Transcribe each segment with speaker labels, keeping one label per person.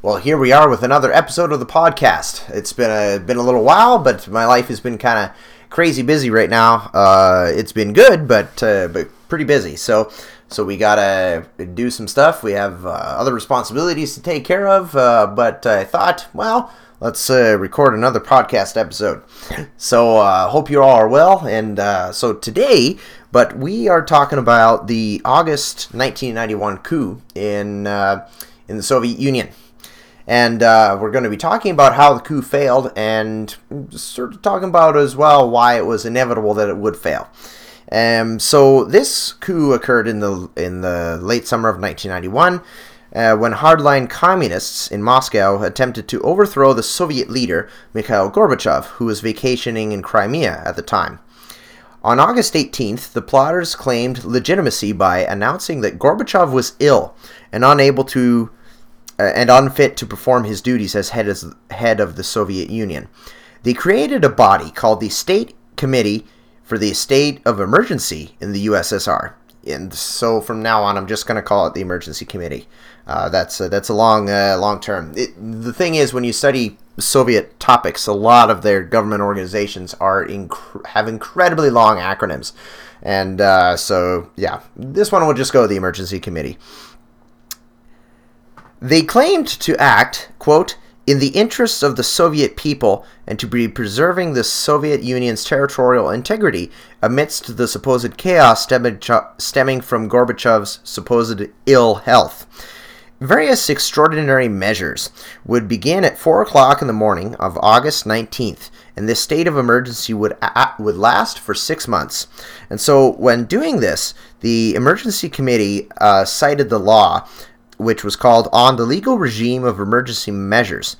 Speaker 1: Well, here we are with another episode of the podcast. It's been a been a little while, but my life has been kind of crazy busy right now. Uh, it's been good, but uh, but pretty busy. So so we gotta do some stuff. We have uh, other responsibilities to take care of. Uh, but I thought, well, let's uh, record another podcast episode. So uh, hope you all are well. And so today, but we are talking about the August 1991 coup in in the Soviet Union. And uh, we're going to be talking about how the coup failed and sort of talking about as well why it was inevitable that it would fail. Um, so this coup occurred in the in the late summer of 1991 uh, when hardline communists in Moscow attempted to overthrow the Soviet leader Mikhail Gorbachev, who was vacationing in Crimea at the time. On August 18th, the plotters claimed legitimacy by announcing that Gorbachev was ill and unable to and unfit to perform his duties as head, as head of the Soviet Union. They created a body called the State Committee for the State of Emergency in the USSR. And so from now on, I'm just going to call it the Emergency Committee. Uh, that's uh, that's a long uh, long term. It, the thing is, when you study Soviet topics, a lot of their government organizations are inc- have incredibly long acronyms, and uh, so yeah, this one will just go the Emergency Committee. They claimed to act, quote, in the interests of the Soviet people and to be preserving the Soviet Union's territorial integrity amidst the supposed chaos stemming from Gorbachev's supposed ill health. Various extraordinary measures would begin at 4 o'clock in the morning of August 19th, and this state of emergency would, would last for six months. And so, when doing this, the Emergency Committee uh, cited the law which was called "On the Legal Regime of Emergency Measures,"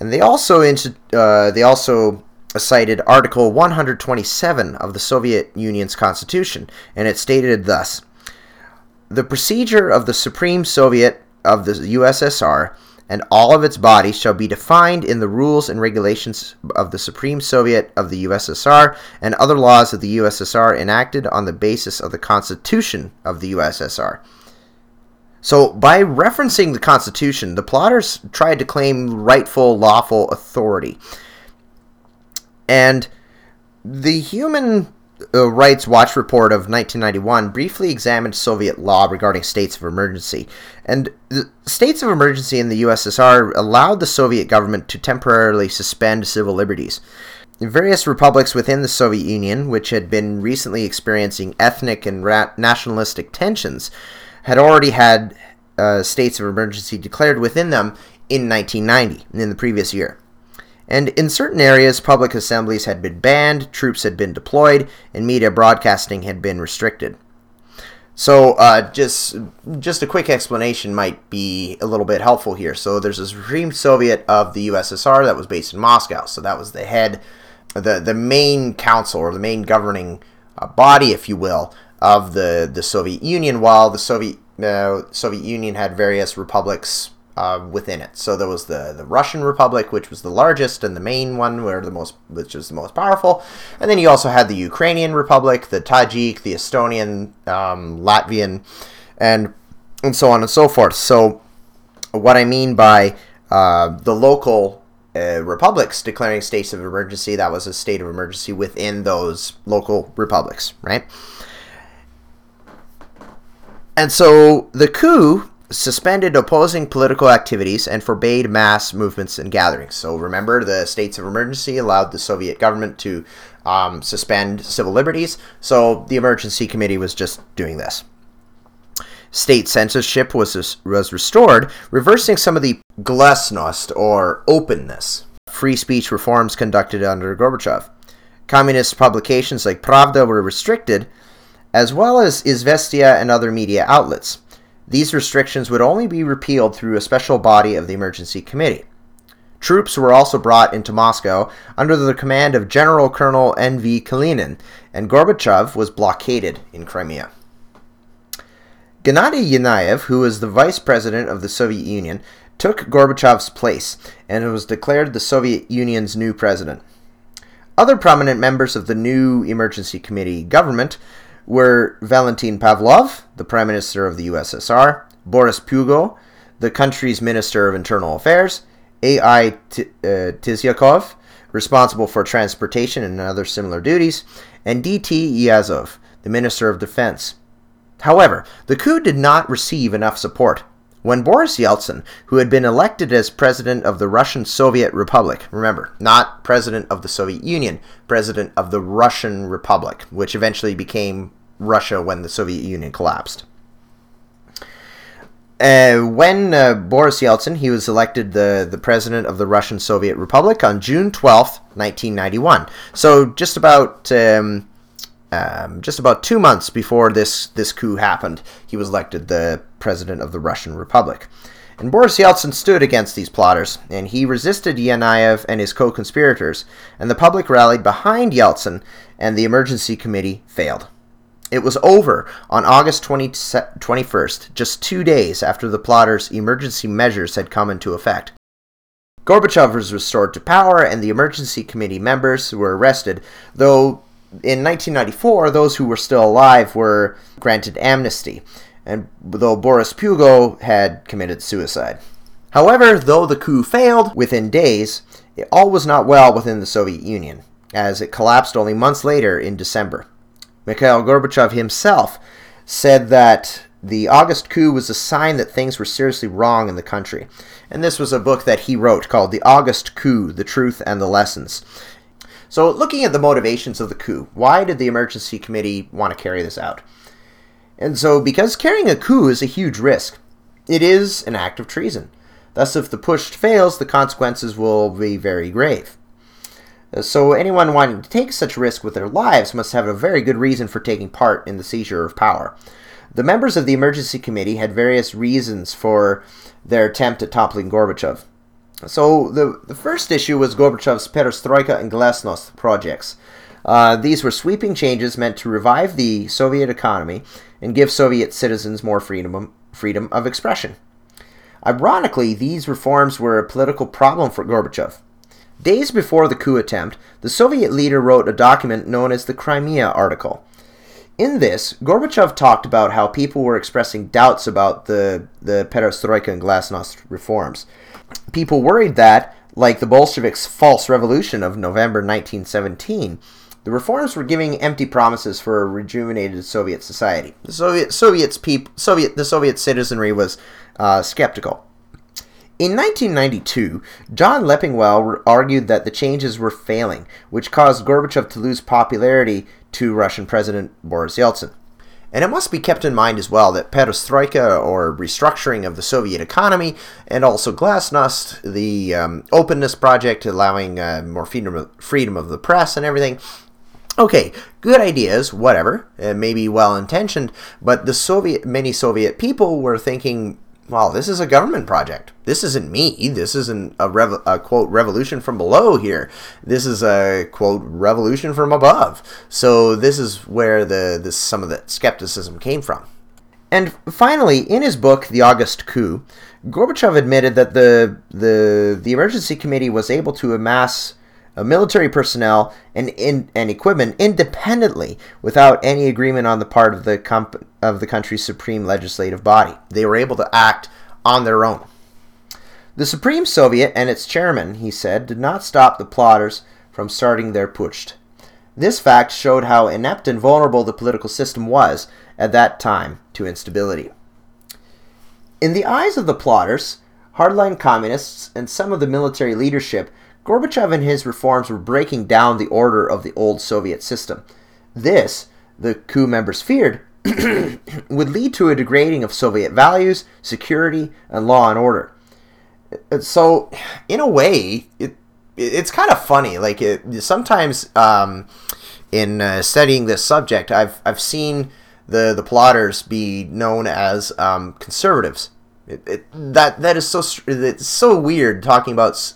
Speaker 1: and they also uh, they also cited Article 127 of the Soviet Union's Constitution, and it stated thus: "The procedure of the Supreme Soviet of the USSR." And all of its bodies shall be defined in the rules and regulations of the Supreme Soviet of the USSR and other laws of the USSR enacted on the basis of the Constitution of the USSR. So, by referencing the Constitution, the plotters tried to claim rightful, lawful authority. And the Human uh, Rights Watch report of 1991 briefly examined Soviet law regarding states of emergency. And the states of emergency in the USSR allowed the Soviet government to temporarily suspend civil liberties. Various republics within the Soviet Union, which had been recently experiencing ethnic and nationalistic tensions, had already had uh, states of emergency declared within them in 1990, in the previous year. And in certain areas, public assemblies had been banned, troops had been deployed, and media broadcasting had been restricted. So, uh, just just a quick explanation might be a little bit helpful here. So, there's a Supreme Soviet of the USSR that was based in Moscow. So, that was the head, the the main council or the main governing uh, body, if you will, of the, the Soviet Union, while the Soviet uh, Soviet Union had various republics uh, within it. So there was the, the Russian Republic, which was the largest and the main one, where the most which was the most powerful, and then you also had the Ukrainian Republic, the Tajik, the Estonian, um, Latvian, and and so on and so forth. So what I mean by uh, the local uh, republics declaring states of emergency, that was a state of emergency within those local republics, right? And so the coup suspended opposing political activities and forbade mass movements and gatherings. So remember, the states of emergency allowed the Soviet government to um, suspend civil liberties. So the emergency committee was just doing this. State censorship was was restored, reversing some of the glasnost or openness. Free speech reforms conducted under Gorbachev. Communist publications like Pravda were restricted, as well as Izvestia and other media outlets. These restrictions would only be repealed through a special body of the Emergency Committee. Troops were also brought into Moscow under the command of General Colonel N.V. Kalinin, and Gorbachev was blockaded in Crimea. Gennady Yanayev, who was the vice president of the Soviet Union, took Gorbachev's place and was declared the Soviet Union's new president. Other prominent members of the new Emergency Committee government were Valentin Pavlov, the Prime Minister of the USSR, Boris Pugo, the country's Minister of Internal Affairs, A.I. Tizyakov, uh, responsible for transportation and other similar duties, and D.T. Yazov, the Minister of Defense. However, the coup did not receive enough support. When Boris Yeltsin, who had been elected as president of the Russian Soviet Republic, remember, not president of the Soviet Union, president of the Russian Republic, which eventually became Russia when the Soviet Union collapsed. Uh, when uh, Boris Yeltsin, he was elected the, the president of the Russian Soviet Republic on June 12th, 1991. So just about um, um, just about two months before this, this coup happened, he was elected the president of the Russian Republic. And Boris Yeltsin stood against these plotters, and he resisted Yanayev and his co conspirators, and the public rallied behind Yeltsin, and the emergency committee failed. It was over on August 20, 21st, just two days after the plotters' emergency measures had come into effect. Gorbachev was restored to power, and the emergency committee members were arrested, though in 1994, those who were still alive were granted amnesty, and though Boris Pugo had committed suicide. However, though the coup failed within days, it all was not well within the Soviet Union, as it collapsed only months later in December. Mikhail Gorbachev himself said that the August coup was a sign that things were seriously wrong in the country. And this was a book that he wrote called The August Coup The Truth and the Lessons. So, looking at the motivations of the coup, why did the emergency committee want to carry this out? And so, because carrying a coup is a huge risk, it is an act of treason. Thus, if the push fails, the consequences will be very grave. Uh, so, anyone wanting to take such risk with their lives must have a very good reason for taking part in the seizure of power. The members of the emergency committee had various reasons for their attempt at toppling Gorbachev. So, the, the first issue was Gorbachev's Perestroika and Glasnost projects. Uh, these were sweeping changes meant to revive the Soviet economy and give Soviet citizens more freedom, freedom of expression. Ironically, these reforms were a political problem for Gorbachev. Days before the coup attempt, the Soviet leader wrote a document known as the Crimea Article. In this, Gorbachev talked about how people were expressing doubts about the, the perestroika and glasnost reforms. People worried that, like the Bolsheviks' false revolution of November 1917, the reforms were giving empty promises for a rejuvenated Soviet society. The Soviet Soviets peop, Soviet the Soviet citizenry was uh, skeptical. In 1992, John Lepingwell argued that the changes were failing, which caused Gorbachev to lose popularity to Russian President Boris Yeltsin. And it must be kept in mind as well that perestroika, or restructuring of the Soviet economy, and also glasnost, the um, openness project allowing uh, more freedom of, freedom of the press and everything, Okay, good ideas, whatever, uh, maybe well intentioned, but the Soviet, many Soviet people were thinking well, this is a government project. This isn't me. This isn't a, rev- a, quote revolution from below here. This is a quote revolution from above. So this is where the this some of the skepticism came from. And finally, in his book, The August Coup, Gorbachev admitted that the the the emergency committee was able to amass uh, military personnel and in, and equipment independently without any agreement on the part of the comp- of the country's supreme legislative body. They were able to act on their own. The Supreme Soviet and its chairman, he said, did not stop the plotters from starting their putsch. This fact showed how inept and vulnerable the political system was at that time to instability. In the eyes of the plotters, hardline communists, and some of the military leadership, Gorbachev and his reforms were breaking down the order of the old Soviet system. This, the coup members feared, would lead to a degrading of Soviet values, security, and law and order. So, in a way, it it's kind of funny. Like it, sometimes um, in uh, studying this subject, I've I've seen the the plotters be known as um, conservatives. It, it, that that is so it's so weird talking about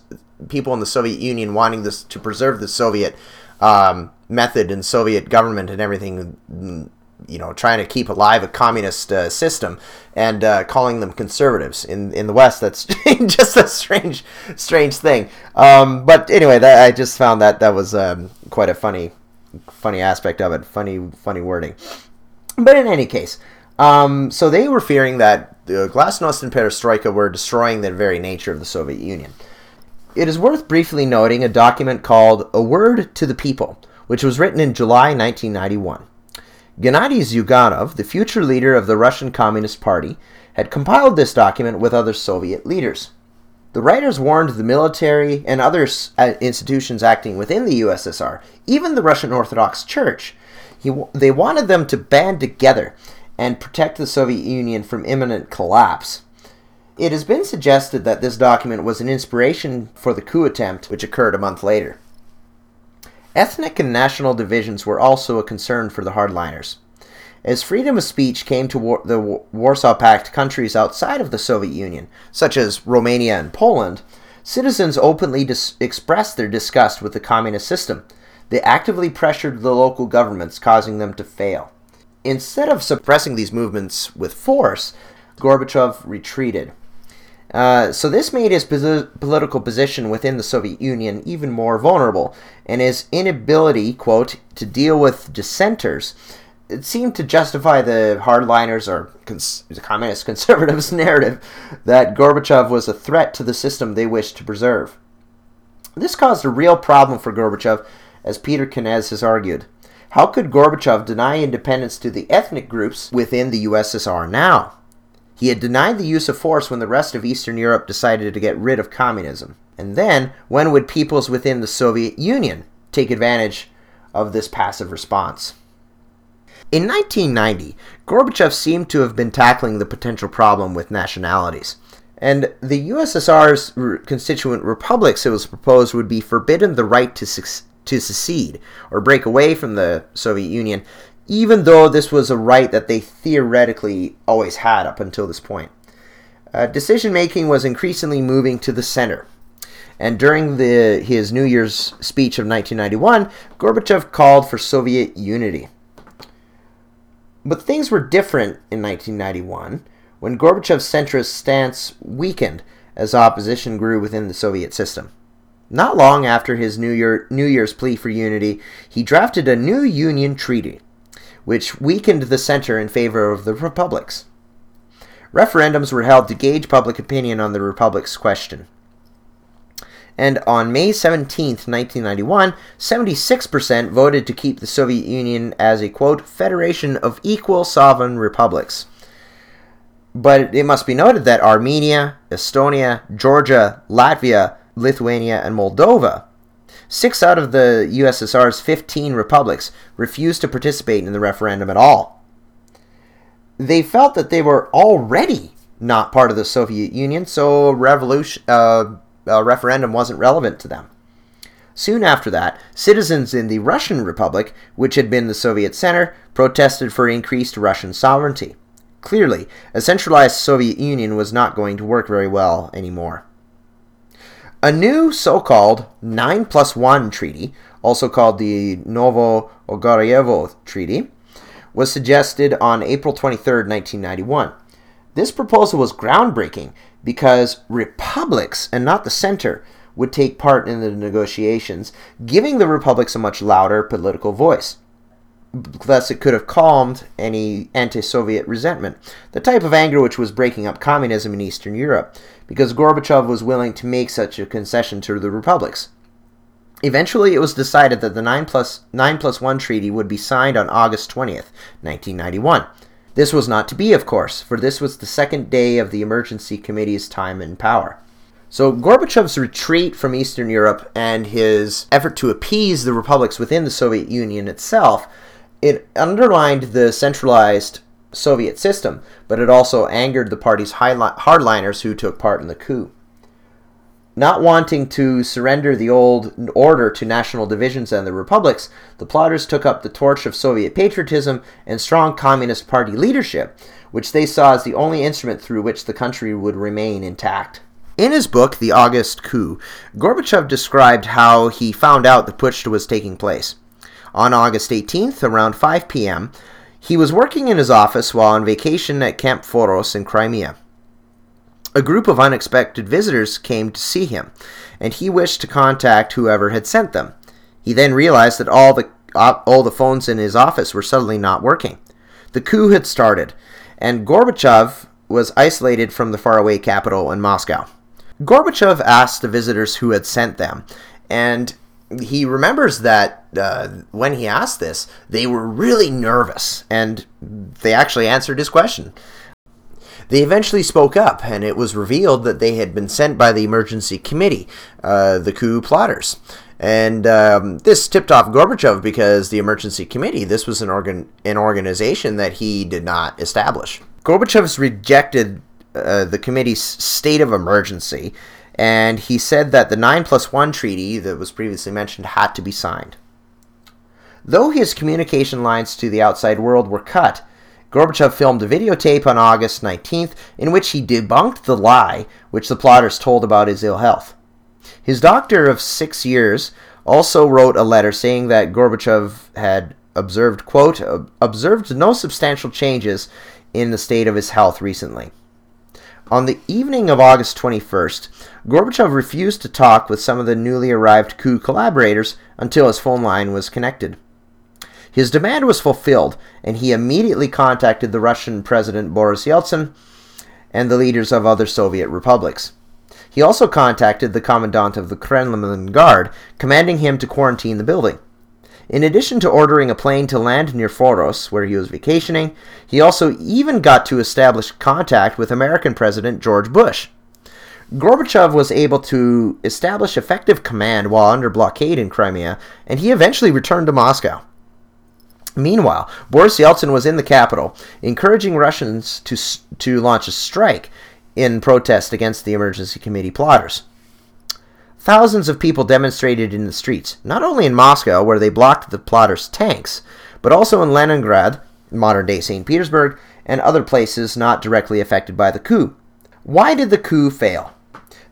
Speaker 1: people in the Soviet Union wanting this to preserve the Soviet um, method and Soviet government and everything, you know, trying to keep alive a communist uh, system and uh, calling them conservatives. In in the West, that's just a strange, strange thing. Um, but anyway, that, I just found that that was um, quite a funny, funny aspect of it. Funny, funny wording. But in any case, um, so they were fearing that the glasnost and perestroika were destroying the very nature of the Soviet Union. It is worth briefly noting a document called A Word to the People, which was written in July 1991. Gennady Zyuganov, the future leader of the Russian Communist Party, had compiled this document with other Soviet leaders. The writers warned the military and other uh, institutions acting within the USSR, even the Russian Orthodox Church, he, they wanted them to band together and protect the Soviet Union from imminent collapse. It has been suggested that this document was an inspiration for the coup attempt, which occurred a month later. Ethnic and national divisions were also a concern for the hardliners. As freedom of speech came to war- the Warsaw Pact countries outside of the Soviet Union, such as Romania and Poland, citizens openly dis- expressed their disgust with the communist system. They actively pressured the local governments, causing them to fail. Instead of suppressing these movements with force, Gorbachev retreated. Uh, so this made his posi- political position within the Soviet Union even more vulnerable, and his inability, quote, to deal with dissenters it seemed to justify the hardliners or cons- communist conservatives' narrative that Gorbachev was a threat to the system they wished to preserve. This caused a real problem for Gorbachev, as Peter Kenez has argued. How could Gorbachev deny independence to the ethnic groups within the USSR now? He had denied the use of force when the rest of Eastern Europe decided to get rid of communism. And then, when would peoples within the Soviet Union take advantage of this passive response? In 1990, Gorbachev seemed to have been tackling the potential problem with nationalities. And the USSR's constituent republics, it was proposed, would be forbidden the right to, to secede or break away from the Soviet Union, even though this was a right that they theoretically always had up until this point. Uh, decision making was increasingly moving to the center. And during the, his New Year's speech of 1991, Gorbachev called for Soviet unity. But things were different in 1991 when Gorbachev's centrist stance weakened as opposition grew within the Soviet system. Not long after his New, Year, New Year's plea for unity, he drafted a new Union Treaty, which weakened the center in favor of the republics. Referendums were held to gauge public opinion on the republic's question and on May 17, 1991, 76% voted to keep the Soviet Union as a quote, federation of equal sovereign republics. But it must be noted that Armenia, Estonia, Georgia, Latvia, Lithuania, and Moldova, six out of the USSR's 15 republics, refused to participate in the referendum at all. They felt that they were already not part of the Soviet Union, so revolution, uh, a referendum wasn't relevant to them. Soon after that, citizens in the Russian Republic, which had been the Soviet center, protested for increased Russian sovereignty. Clearly, a centralized Soviet Union was not going to work very well anymore. A new so called 9 plus 1 treaty, also called the Novo Ogaryovo Treaty, was suggested on April 23, 1991. This proposal was groundbreaking because republics and not the center would take part in the negotiations, giving the republics a much louder political voice. Thus, it could have calmed any anti Soviet resentment, the type of anger which was breaking up communism in Eastern Europe, because Gorbachev was willing to make such a concession to the republics. Eventually, it was decided that the 9 plus, 9 plus 1 treaty would be signed on August 20th, 1991. This was not to be, of course, for this was the second day of the Emergency Committee's time in power. So Gorbachev's retreat from Eastern Europe and his effort to appease the republics within the Soviet Union itself, it underlined the centralized Soviet system, but it also angered the party's hardliners who took part in the coup. Not wanting to surrender the old order to national divisions and the republics, the plotters took up the torch of Soviet patriotism and strong Communist Party leadership, which they saw as the only instrument through which the country would remain intact. In his book, The August Coup, Gorbachev described how he found out the putsch was taking place. On August 18th, around 5 p.m., he was working in his office while on vacation at Camp Foros in Crimea a group of unexpected visitors came to see him, and he wished to contact whoever had sent them. He then realized that all the uh, all the phones in his office were suddenly not working. The coup had started, and Gorbachev was isolated from the faraway capital in Moscow. Gorbachev asked the visitors who had sent them, and he remembers that uh, when he asked this, they were really nervous, and they actually answered his question. They eventually spoke up, and it was revealed that they had been sent by the emergency committee, uh, the coup plotters. And um, this tipped off Gorbachev because the emergency committee, this was an organ an organization that he did not establish. Gorbachev's rejected uh, the committee's state of emergency, and he said that the 9 plus 1 treaty that was previously mentioned had to be signed. Though his communication lines to the outside world were cut, Gorbachev filmed a videotape on August 19th in which he debunked the lie which the plotters told about his ill health. His doctor of six years also wrote a letter saying that Gorbachev had observed, quote, observed no substantial changes in the state of his health recently. On the evening of August 21st, Gorbachev refused to talk with some of the newly arrived coup collaborators until his phone line was connected. His demand was fulfilled, and he immediately contacted the Russian President Boris Yeltsin and the leaders of other Soviet republics. He also contacted the commandant of the Kremlin Guard, commanding him to quarantine the building. In addition to ordering a plane to land near Foros, where he was vacationing, he also even got to establish contact with American President George Bush. Gorbachev was able to establish effective command while under blockade in Crimea, and he eventually returned to Moscow. Meanwhile, Boris Yeltsin was in the capital, encouraging Russians to, to launch a strike in protest against the emergency committee plotters. Thousands of people demonstrated in the streets, not only in Moscow, where they blocked the plotters' tanks, but also in Leningrad, modern day St. Petersburg, and other places not directly affected by the coup. Why did the coup fail?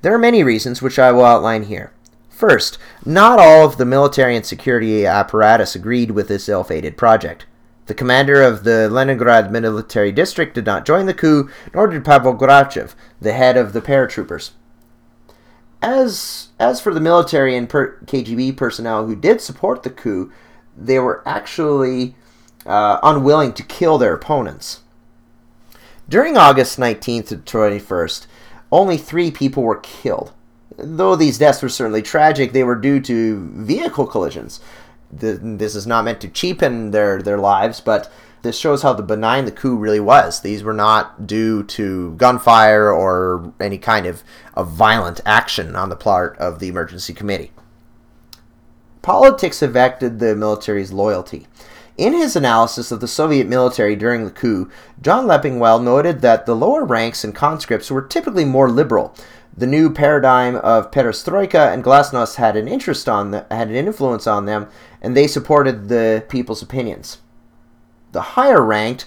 Speaker 1: There are many reasons, which I will outline here. First, not all of the military and security apparatus agreed with this ill fated project. The commander of the Leningrad military district did not join the coup, nor did Pavel Grachev, the head of the paratroopers. As as for the military and per- KGB personnel who did support the coup, they were actually uh, unwilling to kill their opponents. During August 19th to 21st, only three people were killed. Though these deaths were certainly tragic, they were due to vehicle collisions. The, this is not meant to cheapen their, their lives, but this shows how the benign the coup really was. These were not due to gunfire or any kind of, of violent action on the part of the emergency committee. Politics affected the military's loyalty. In his analysis of the Soviet military during the coup, John Lepingwell noted that the lower ranks and conscripts were typically more liberal. The new paradigm of perestroika and glasnost had an interest on the, had an influence on them, and they supported the people's opinions the higher ranked,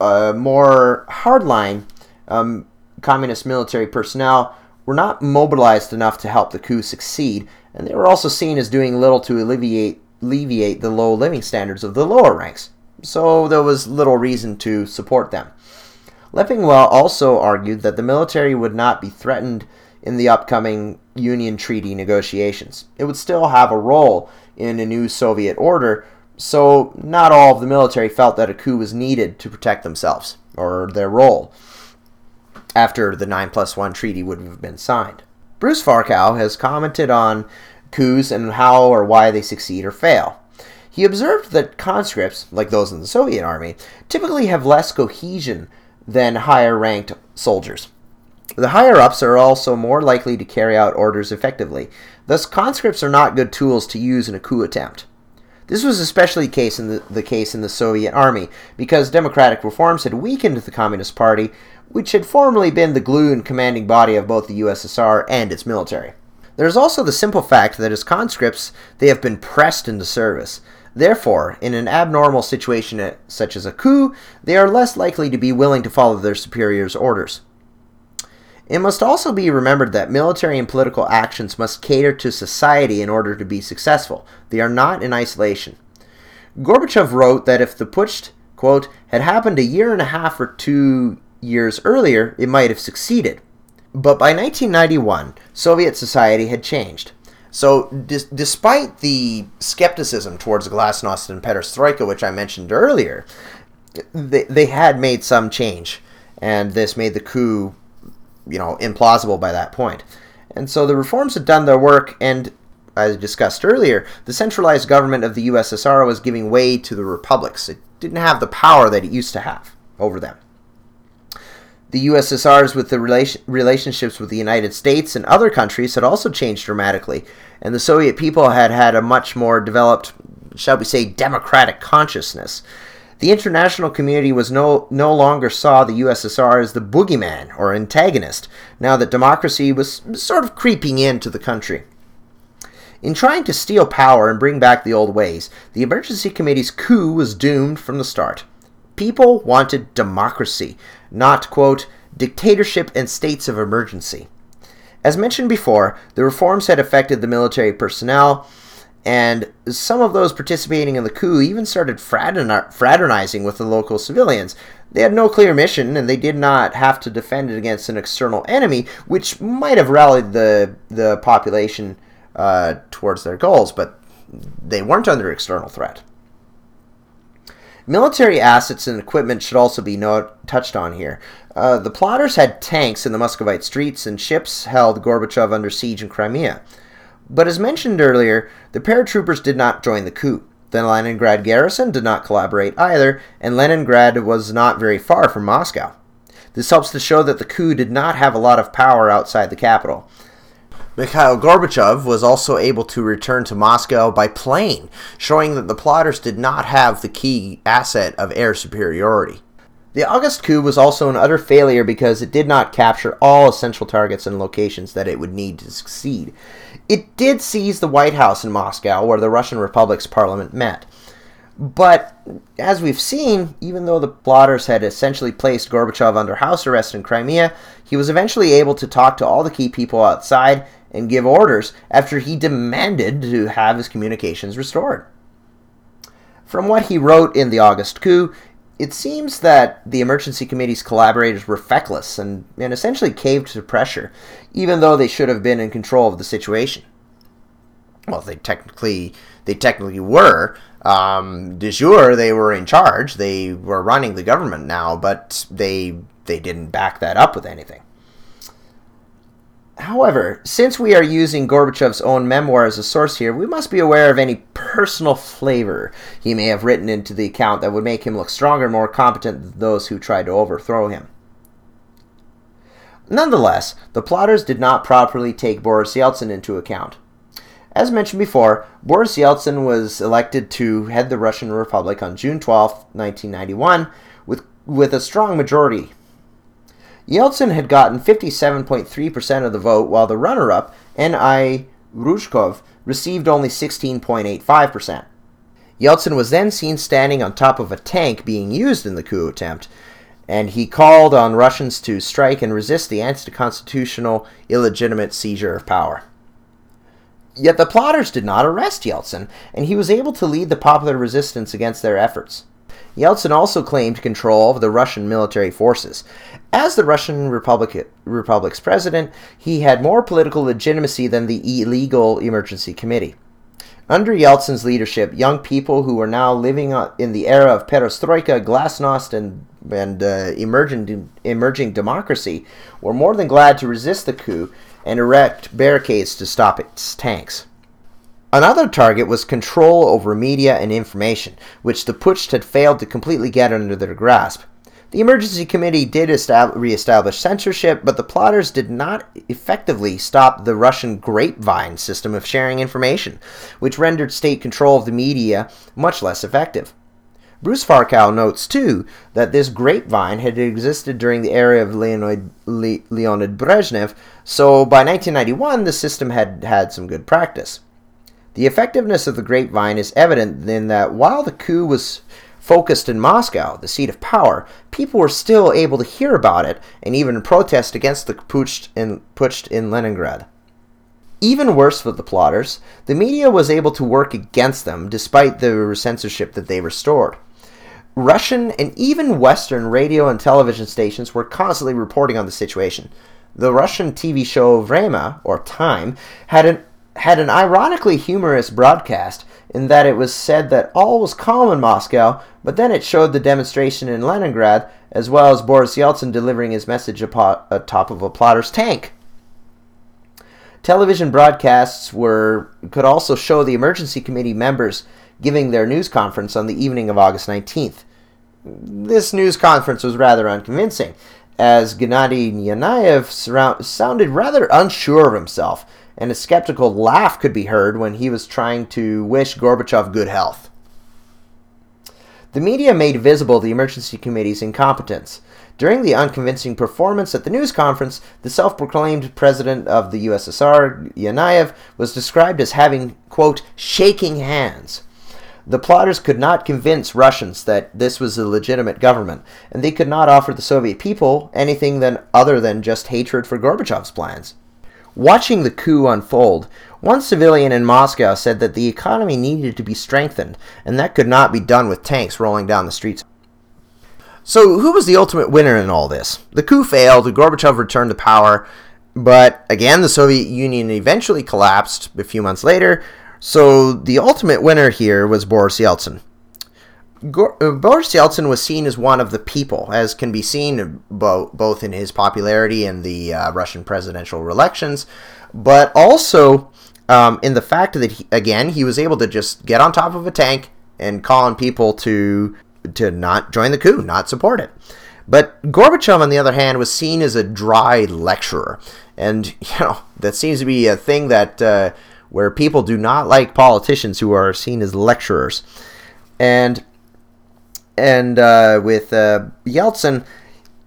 Speaker 1: uh, more hardline um, communist military personnel were not mobilized enough to help the coup succeed, and they were also seen as doing little to alleviate alleviate the low living standards of the lower ranks. So there was little reason to support them. Lepingwell also argued that the military would not be threatened in the upcoming Union Treaty negotiations. It would still have a role in a new Soviet order, so, not all of the military felt that a coup was needed to protect themselves or their role after the 9 plus 1 treaty would have been signed. Bruce Farcau has commented on coups and how or why they succeed or fail. He observed that conscripts, like those in the Soviet army, typically have less cohesion than higher ranked soldiers. The higher ups are also more likely to carry out orders effectively. Thus, conscripts are not good tools to use in a coup attempt. This was especially case in the, the case in the Soviet army, because democratic reforms had weakened the Communist Party, which had formerly been the glue and commanding body of both the USSR and its military. There is also the simple fact that as conscripts, they have been pressed into service. Therefore, in an abnormal situation such as a coup, they are less likely to be willing to follow their superiors' orders. It must also be remembered that military and political actions must cater to society in order to be successful. They are not in isolation. Gorbachev wrote that if the putsch, quote, had happened a year and a half or two years earlier, it might have succeeded. But by 1991, Soviet society had changed. So, dis- despite the skepticism towards glasnost and perestroika, which I mentioned earlier, they, they had made some change and this made the coup, you know, implausible by that point. And so the reforms had done their work, and as I discussed earlier, the centralized government of the USSR was giving way to the republics. It didn't have the power that it used to have over them. The USSR's with the relation, relationships with the United States and other countries had also changed dramatically, and the Soviet people had had a much more developed, shall we say, democratic consciousness. The international community was no, no longer saw the USSR as the boogeyman or antagonist, now that democracy was sort of creeping into the country. In trying to steal power and bring back the old ways, the Emergency Committee's coup was doomed from the start. People wanted democracy, not, quote, dictatorship and states of emergency. As mentioned before, the reforms had affected the military personnel, and some of those participating in the coup even started fraternizing with the local civilians. They had no clear mission, and they did not have to defend it against an external enemy, which might have rallied the, the population uh, towards their goals, but they weren't under external threat. Military assets and equipment should also be touched on here. Uh, the plotters had tanks in the Muscovite streets, and ships held Gorbachev under siege in Crimea. But as mentioned earlier, the paratroopers did not join the coup. The Leningrad garrison did not collaborate either, and Leningrad was not very far from Moscow. This helps to show that the coup did not have a lot of power outside the capital. Mikhail Gorbachev was also able to return to Moscow by plane, showing that the plotters did not have the key asset of air superiority. The August coup was also an utter failure because it did not capture all essential targets and locations that it would need to succeed. It did seize the White House in Moscow, where the Russian Republic's parliament met. But as we've seen, even though the plotters had essentially placed Gorbachev under house arrest in Crimea, he was eventually able to talk to all the key people outside and give orders after he demanded to have his communications restored. From what he wrote in the August coup, it seems that the emergency committee's collaborators were feckless and, and essentially caved to pressure, even though they should have been in control of the situation. Well, they technically they technically were. Um, de jure, they were in charge. They were running the government now, but they they didn't back that up with anything. However, since we are using Gorbachev's own memoir as a source here, we must be aware of any personal flavor he may have written into the account that would make him look stronger and more competent than those who tried to overthrow him. Nonetheless, the plotters did not properly take Boris Yeltsin into account. As mentioned before, Boris Yeltsin was elected to head the Russian Republic on June 12, 1991, with, with a strong majority Yeltsin had gotten 57.3% of the vote, while the runner up, N.I. Ryzhkov, received only 16.85%. Yeltsin was then seen standing on top of a tank being used in the coup attempt, and he called on Russians to strike and resist the anti constitutional, illegitimate seizure of power. Yet the plotters did not arrest Yeltsin, and he was able to lead the popular resistance against their efforts. Yeltsin also claimed control of the Russian military forces. As the Russian Republic, Republic's president, he had more political legitimacy than the illegal emergency committee. Under Yeltsin's leadership, young people who were now living in the era of perestroika, glasnost, and, and uh, emerging, emerging democracy were more than glad to resist the coup and erect barricades to stop its tanks. Another target was control over media and information, which the Putsch had failed to completely get under their grasp. The Emergency Committee did re-establish censorship, but the plotters did not effectively stop the Russian grapevine system of sharing information, which rendered state control of the media much less effective. Bruce Farcau notes, too, that this grapevine had existed during the era of Leonid, Le- Leonid Brezhnev, so by 1991 the system had had some good practice. The effectiveness of the grapevine is evident in that while the coup was focused in Moscow, the seat of power, people were still able to hear about it and even protest against the putsch in, in Leningrad. Even worse for the plotters, the media was able to work against them despite the censorship that they restored. Russian and even Western radio and television stations were constantly reporting on the situation. The Russian TV show Vremya, or Time, had an had an ironically humorous broadcast in that it was said that all was calm in Moscow, but then it showed the demonstration in Leningrad as well as Boris Yeltsin delivering his message atop of a plotter's tank. Television broadcasts were could also show the emergency committee members giving their news conference on the evening of August 19th. This news conference was rather unconvincing, as Gennady Yanayev sounded rather unsure of himself, and a skeptical laugh could be heard when he was trying to wish Gorbachev good health. The media made visible the emergency committee's incompetence. During the unconvincing performance at the news conference, the self proclaimed president of the USSR, Yanayev, was described as having, quote, shaking hands. The plotters could not convince Russians that this was a legitimate government, and they could not offer the Soviet people anything than, other than just hatred for Gorbachev's plans. Watching the coup unfold, one civilian in Moscow said that the economy needed to be strengthened, and that could not be done with tanks rolling down the streets. So, who was the ultimate winner in all this? The coup failed, Gorbachev returned to power, but again, the Soviet Union eventually collapsed a few months later, so the ultimate winner here was Boris Yeltsin. Uh, Boris Yeltsin was seen as one of the people, as can be seen bo- both in his popularity in the uh, Russian presidential elections, but also um, in the fact that, he, again, he was able to just get on top of a tank and call on people to to not join the coup, not support it. But Gorbachev, on the other hand, was seen as a dry lecturer, and you know that seems to be a thing that uh, where people do not like politicians who are seen as lecturers, and and uh, with uh, Yeltsin,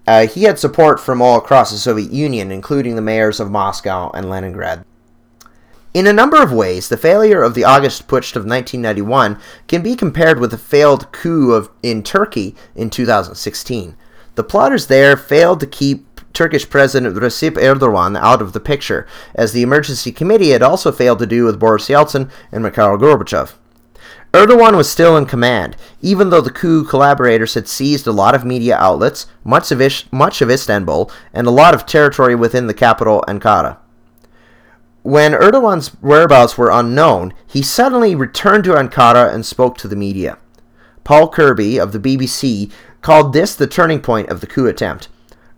Speaker 1: uh, he had support from all across the Soviet Union, including the mayors of Moscow and Leningrad. In a number of ways, the failure of the August Putsch of 1991 can be compared with the failed coup of, in Turkey in 2016. The plotters there failed to keep Turkish President Recep Erdogan out of the picture, as the emergency committee had also failed to do with Boris Yeltsin and Mikhail Gorbachev. Erdogan was still in command, even though the coup collaborators had seized a lot of media outlets, much of, Ish- much of Istanbul, and a lot of territory within the capital, Ankara. When Erdogan's whereabouts were unknown, he suddenly returned to Ankara and spoke to the media. Paul Kirby of the BBC called this the turning point of the coup attempt.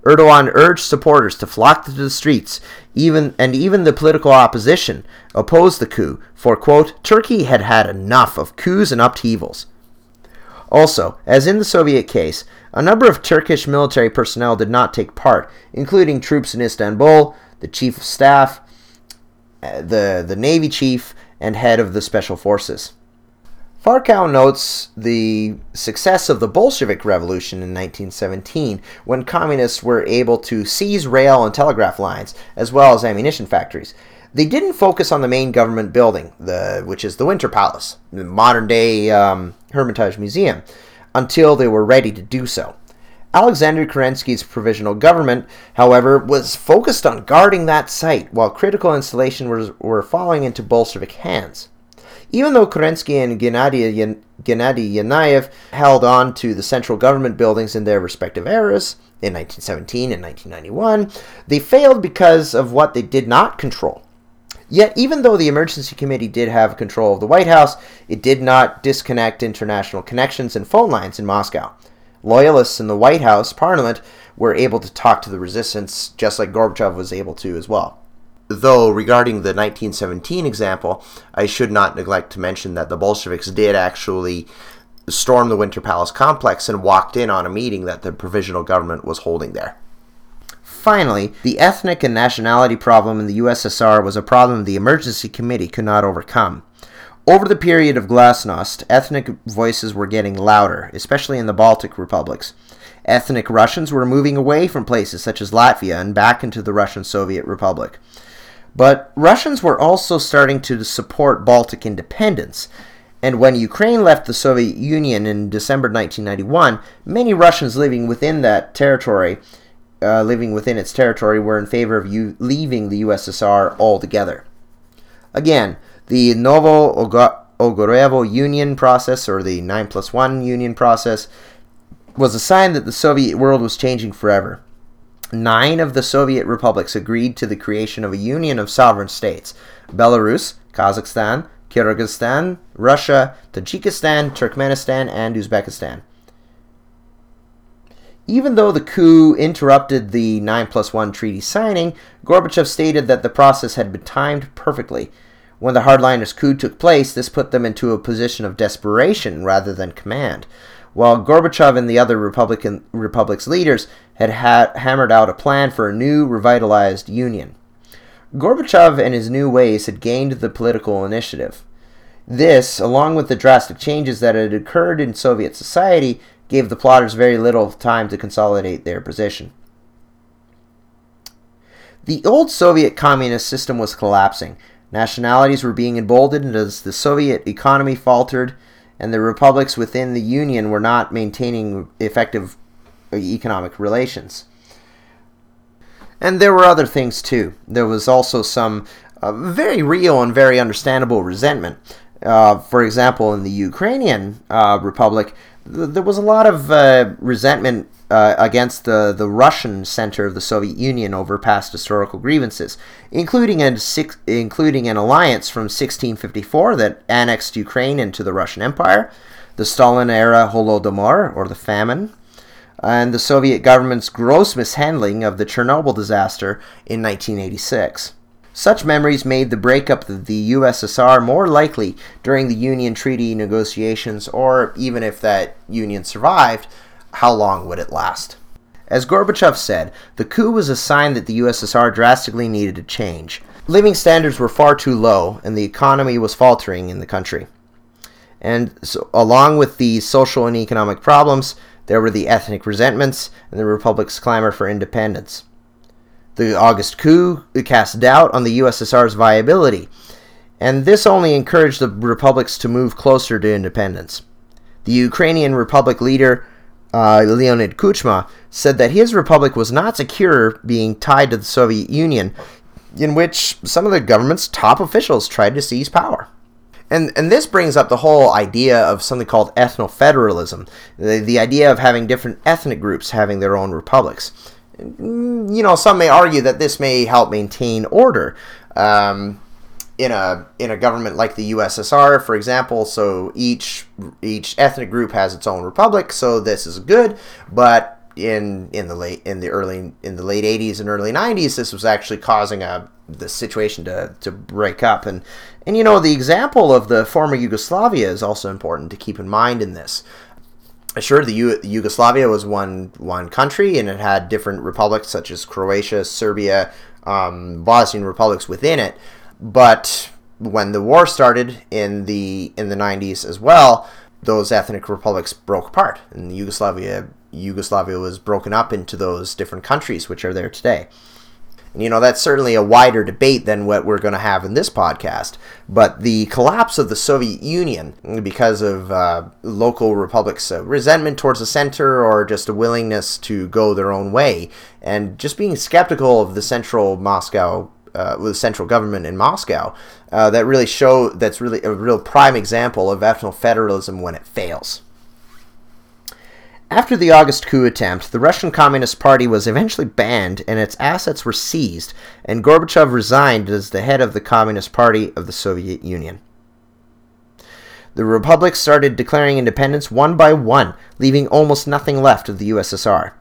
Speaker 1: Erdogan urged supporters to flock to the streets, even and even the political opposition opposed the coup, for quote, Turkey had had enough of coups and upheavals. Also, as in the Soviet case, a number of Turkish military personnel did not take part, including troops in Istanbul, the chief of staff, uh, the, the navy chief, and head of the special forces. Farcau notes the success of the Bolshevik Revolution in 1917 when communists were able to seize rail and telegraph lines as well as ammunition factories. They didn't focus on the main government building, the, which is the Winter Palace, the modern day um, Hermitage Museum, until they were ready to do so. Alexander Kerensky's provisional government, however, was focused on guarding that site while critical installations were, were falling into Bolshevik hands. Even though Kerensky and Gennady, Gennady Yanayev held on to the central government buildings in their respective eras, in 1917 and 1991, they failed because of what they did not control. Yet, even though the Emergency Committee did have control of the White House, it did not disconnect international connections and phone lines in Moscow. Loyalists in the White House Parliament were able to talk to the resistance, just like Gorbachev was able to as well. Though, regarding the 1917 example, I should not neglect to mention that the Bolsheviks did actually storm the Winter Palace complex and walked in on a meeting that the provisional government was holding there. Finally, the ethnic and nationality problem in the USSR was a problem the Emergency Committee could not overcome. Over the period of Glasnost, ethnic voices were getting louder, especially in the Baltic republics. Ethnic Russians were moving away from places such as Latvia and back into the Russian Soviet Republic. But Russians were also starting to support Baltic independence. And when Ukraine left the Soviet Union in December 1991, many Russians living within that territory, uh, living within its territory, were in favor of u- leaving the USSR altogether. Again, the Novo Ogaryovo Union process, or the 9 plus 1 Union process, was a sign that the Soviet world was changing forever. Nine of the Soviet republics agreed to the creation of a union of sovereign states Belarus, Kazakhstan, Kyrgyzstan, Russia, Tajikistan, Turkmenistan, and Uzbekistan. Even though the coup interrupted the 9 plus 1 treaty signing, Gorbachev stated that the process had been timed perfectly. When the hardliners' coup took place, this put them into a position of desperation rather than command. While Gorbachev and the other Republican republic's leaders had ha- hammered out a plan for a new, revitalized union. Gorbachev and his new ways had gained the political initiative. This, along with the drastic changes that had occurred in Soviet society, gave the plotters very little time to consolidate their position. The old Soviet communist system was collapsing. Nationalities were being emboldened as the Soviet economy faltered, and the republics within the Union were not maintaining effective economic relations. And there were other things too. There was also some uh, very real and very understandable resentment. Uh, for example, in the Ukrainian uh, Republic, there was a lot of uh, resentment uh, against the, the Russian center of the Soviet Union over past historical grievances, including an, including an alliance from 1654 that annexed Ukraine into the Russian Empire, the Stalin era Holodomor, or the famine, and the Soviet government's gross mishandling of the Chernobyl disaster in 1986. Such memories made the breakup of the USSR more likely during the Union Treaty negotiations, or even if that Union survived, how long would it last? As Gorbachev said, the coup was a sign that the USSR drastically needed to change. Living standards were far too low, and the economy was faltering in the country. And so, along with the social and economic problems, there were the ethnic resentments and the republic's clamor for independence. The August coup cast doubt on the USSR's viability, and this only encouraged the republics to move closer to independence. The Ukrainian Republic leader, uh, Leonid Kuchma, said that his republic was not secure being tied to the Soviet Union, in which some of the government's top officials tried to seize power. And, and this brings up the whole idea of something called ethnofederalism, the, the idea of having different ethnic groups having their own republics you know, some may argue that this may help maintain order. Um, in a in a government like the USSR, for example, so each each ethnic group has its own republic, so this is good. But in in the late in the early in the late 80s and early 90s, this was actually causing a the situation to to break up. And and you know the example of the former Yugoslavia is also important to keep in mind in this sure the U- Yugoslavia was one one country and it had different republics such as Croatia, Serbia, um, Bosnian republics within it. But when the war started in the in the 90s as well, those ethnic republics broke apart, and Yugoslavia Yugoslavia was broken up into those different countries which are there today. And, You know, that's certainly a wider debate than what we're going to have in this podcast. But the collapse of the Soviet Union, because of uh, local republics' uh, resentment towards the center or just a willingness to go their own way, and just being skeptical of the central Moscow uh, with the central government in Moscow, uh, that really show that's really a real prime example of ethno federalism when it fails. After the August coup attempt, the Russian Communist Party was eventually banned and its assets were seized, and Gorbachev resigned as the head of the Communist Party of the Soviet Union. The republics started declaring independence one by one, leaving almost nothing left of the USSR.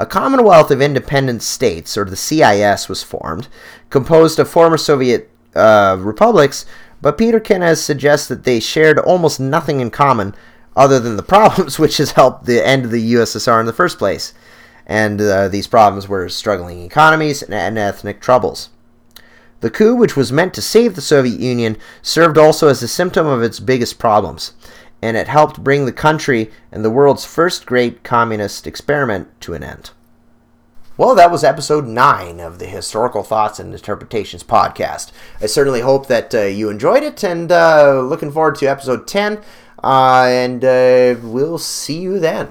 Speaker 1: A Commonwealth of Independent States, or the CIS, was formed, composed of former Soviet uh, republics, but Peterkin has suggests that they shared almost nothing in common other than the problems which has helped the end of the USSR in the first place. And uh, these problems were struggling economies and ethnic troubles. The coup, which was meant to save the Soviet Union, served also as a symptom of its biggest problems, and it helped bring the country and the world's first great communist experiment to an end. Well, that was episode 9 of the Historical Thoughts and Interpretations podcast. I certainly hope that uh, you enjoyed it and uh, looking forward to episode 10. Uh, and uh, we'll see you then.